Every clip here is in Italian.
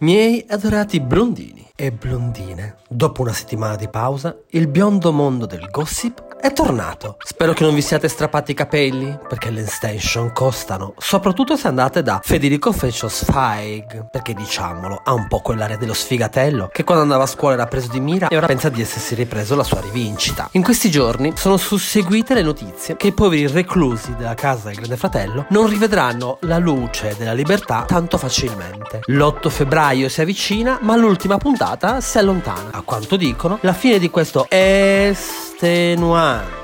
Miei adorati blondini e blondine, dopo una settimana di pausa, il biondo mondo del gossip è tornato. Spero che non vi siate strappati i capelli, perché le extension costano, soprattutto se andate da Federico Fashion Sfeig, perché diciamolo, ha un po' quell'area dello sfigatello che quando andava a scuola era preso di mira e ora pensa di essersi ripreso la sua rivincita. In questi giorni sono susseguite le notizie che i poveri reclusi della casa del Grande Fratello non rivedranno la luce della libertà tanto facilmente. L'8 febbraio si avvicina, ma l'ultima puntata si allontana. A quanto dicono, la fine di questo estenuante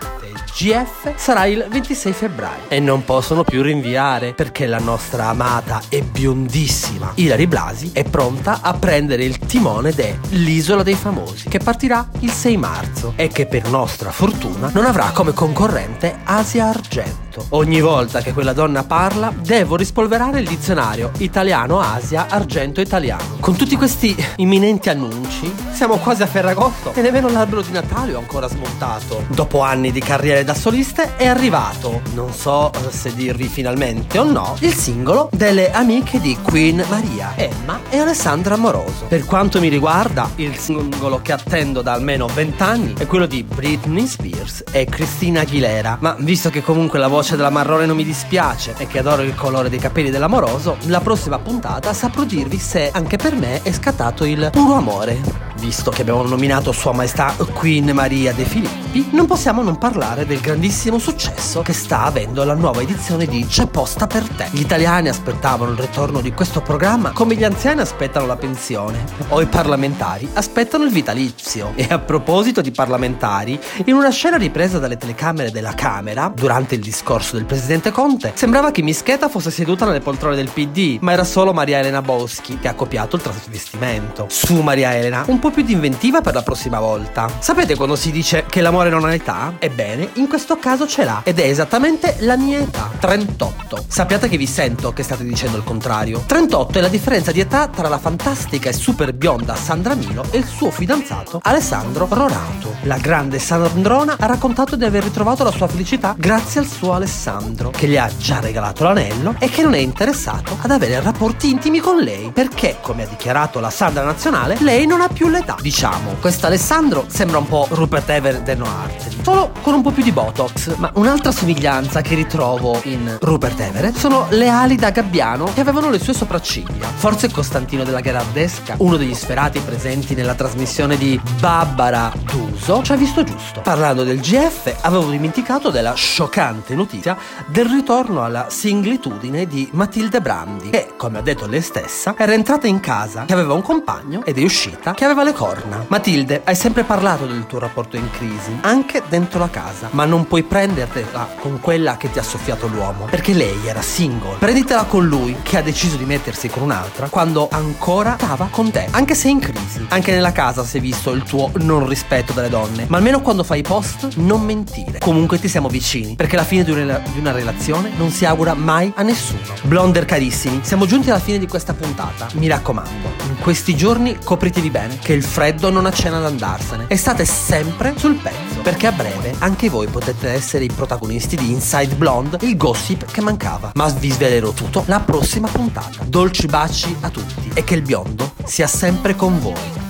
GF sarà il 26 febbraio. E non possono più rinviare perché la nostra amata e biondissima. Ilari Blasi è pronta a prendere il timone dell'Isola dei Famosi che partirà il 6 marzo e che per nostra fortuna non avrà come concorrente Asia Argento. Ogni volta che quella donna parla devo rispolverare il dizionario italiano-Asia argento-italiano. Con tutti questi imminenti annunci siamo quasi a Ferragotto e nemmeno l'albero di Natale ho ancora smontato. Dopo anni di carriere da soliste è arrivato, non so se dirvi finalmente o no, il singolo delle amiche di Queen Maria, Emma e Alessandra Amoroso. Per quanto mi riguarda, il singolo che attendo da almeno 20 anni è quello di Britney Spears e Christina Aguilera, ma visto che comunque la voce della Marrone non mi dispiace e che adoro il colore dei capelli dell'amoroso, la prossima puntata saprò dirvi se anche per me è scattato il puro amore visto che abbiamo nominato Sua Maestà Queen Maria De Filippi, non possiamo non parlare del grandissimo successo che sta avendo la nuova edizione di C'è posta per te. Gli italiani aspettavano il ritorno di questo programma come gli anziani aspettano la pensione, o i parlamentari aspettano il vitalizio. E a proposito di parlamentari, in una scena ripresa dalle telecamere della Camera, durante il discorso del presidente Conte, sembrava che Mischeta fosse seduta nelle poltrone del PD, ma era solo Maria Elena Boschi che ha copiato il trasvestimento. Su Maria Elena, un po' po' più di inventiva per la prossima volta. Sapete quando si dice che l'amore non ha età? Ebbene, in questo caso ce l'ha ed è esattamente la mia età, 38. Sappiate che vi sento che state dicendo il contrario. 38 è la differenza di età tra la fantastica e super bionda Sandra Milo e il suo fidanzato Alessandro Rorato. La grande Sandrona ha raccontato di aver ritrovato la sua felicità grazie al suo Alessandro, che gli ha già regalato l'anello e che non è interessato ad avere rapporti intimi con lei, perché, come ha dichiarato la Sandra nazionale, lei non ha più l'età. Diciamo, questo Alessandro sembra un po' Rupert Ever de Noart, solo con un po' più di Botox. Ma un'altra somiglianza che ritrovo in Rupert Everett sono le ali da gabbiano che avevano le sue sopracciglia. Forse Costantino della Gherardesca, uno degli sperati presenti nella trasmissione di Barbara D'Uso, ci ha visto giusto. Parlando del GF, avevo dimenticato della scioccante notizia del ritorno alla singlitudine di Matilde Brandi, che, come ha detto lei stessa, era entrata in casa, che aveva un compagno ed è uscita, che aveva le corna. Matilde, hai sempre parlato del tuo rapporto in crisi, anche dentro la casa, ma non puoi prendertela con quella che ti ha soffiato l'uomo, perché lei era single. Prenditela con lui, che ha deciso di mettersi con un'altra, quando ancora stava con te, anche se in crisi. Anche nella casa si è visto il tuo non rispetto delle donne, ma almeno quando fai post non mentire. Comunque ti siamo vicini, perché la fine di una, di una relazione non si augura mai a nessuno. Blonder carissimi, siamo giunti alla fine di questa puntata. Mi raccomando, in questi giorni copritevi bene, che il freddo non accenna ad andarsene e state sempre sul pezzo, perché a breve anche voi potete essere i protagonisti di Inside Blonde, il gossip che mancava. Ma vi svelerò tutto la prossima puntata. Dolci baci a tutti e che il biondo sia sempre con voi.